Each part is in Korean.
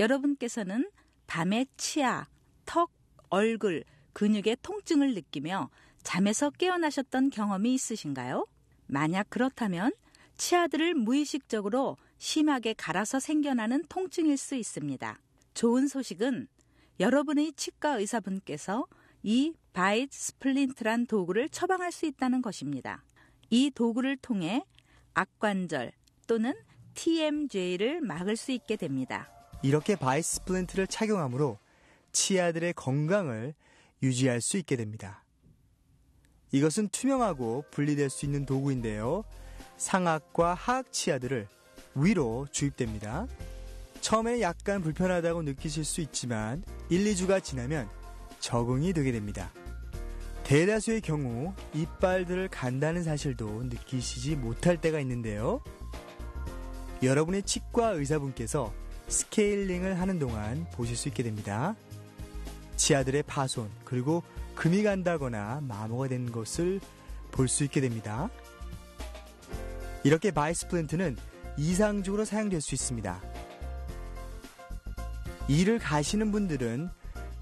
여러분께서는 밤에 치아, 턱, 얼굴, 근육의 통증을 느끼며 잠에서 깨어나셨던 경험이 있으신가요? 만약 그렇다면 치아들을 무의식적으로 심하게 갈아서 생겨나는 통증일 수 있습니다. 좋은 소식은 여러분의 치과 의사분께서 이 bite splint란 도구를 처방할 수 있다는 것입니다. 이 도구를 통해 악관절 또는 TMJ를 막을 수 있게 됩니다. 이렇게 bite splint를 착용함으로 치아들의 건강을 유지할 수 있게 됩니다. 이것은 투명하고 분리될 수 있는 도구인데요. 상악과 하악 치아들을 위로 주입됩니다. 처음에 약간 불편하다고 느끼실 수 있지만 1, 2주가 지나면 적응이 되게 됩니다. 대다수의 경우 이빨들을 간다는 사실도 느끼시지 못할 때가 있는데요. 여러분의 치과 의사분께서 스케일링을 하는 동안 보실 수 있게 됩니다. 치아들의 파손, 그리고 금이 간다거나 마모가 된 것을 볼 수 있게 됩니다. 이렇게 bite splint는 이상적으로 사용될 수 있습니다. 이를 가시는 분들은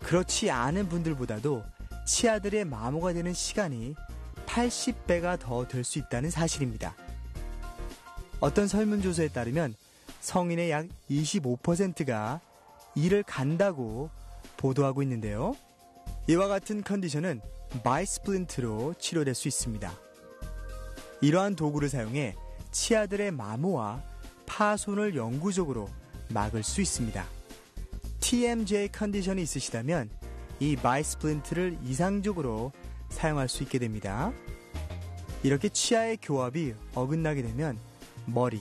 그렇지 않은 분들보다도 치아들의 마모가 되는 시간이 80배가 더 될 수 있다는 사실입니다. 어떤 설문조사에 따르면 성인의 약 25%가 이를 간다고 보도하고 있는데요. 이와 같은 컨디션은 bite splint로 치료될 수 있습니다. 이러한 도구를 사용해 치아들의 마모와 파손을 영구적으로 막을 수 있습니다. TMJ 컨디션이 있으시다면 이 bite splint를 이상적으로 사용할 수 있게 됩니다. 이렇게 치아의 교합이 어긋나게 되면 머리,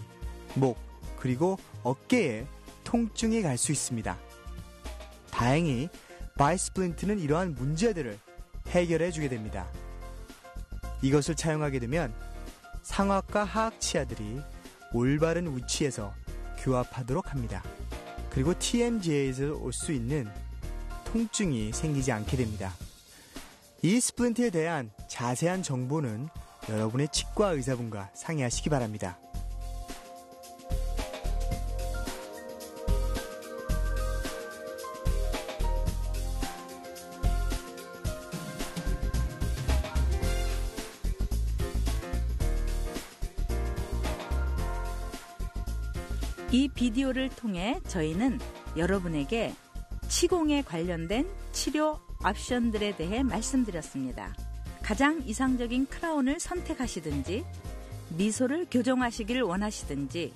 목, 그리고 어깨에 통증이 갈 수 있습니다. 다행히 bite splint는 이러한 문제들을 해결해 주게 됩니다. 이것을 착용하게 되면 상악과 하악 치아들이 올바른 위치에서 교합하도록 합니다. 그리고 TMJ에서 올 수 있는 통증이 생기지 않게 됩니다. 이 splint에 대한 자세한 정보는 여러분의 치과 의사분과 상의하시기 바랍니다. 이 비디오를 통해 저희는 여러분에게 치공에 관련된 치료 옵션들에 대해 말씀드렸습니다. 가장 이상적인 크라운을 선택하시든지 미소를 교정하시길 원하시든지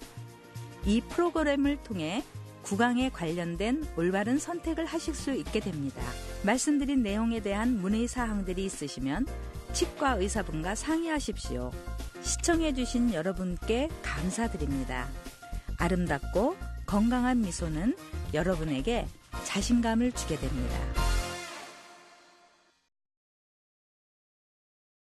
이 프로그램을 통해 구강에 관련된 올바른 선택을 하실 수 있게 됩니다. 말씀드린 내용에 대한 문의 사항들이 있으시면 치과 의사분과 상의하십시오. 시청해주신 여러분께 감사드립니다. 아름답고 건강한 미소는 여러분에게 자신감을 주게 됩니다.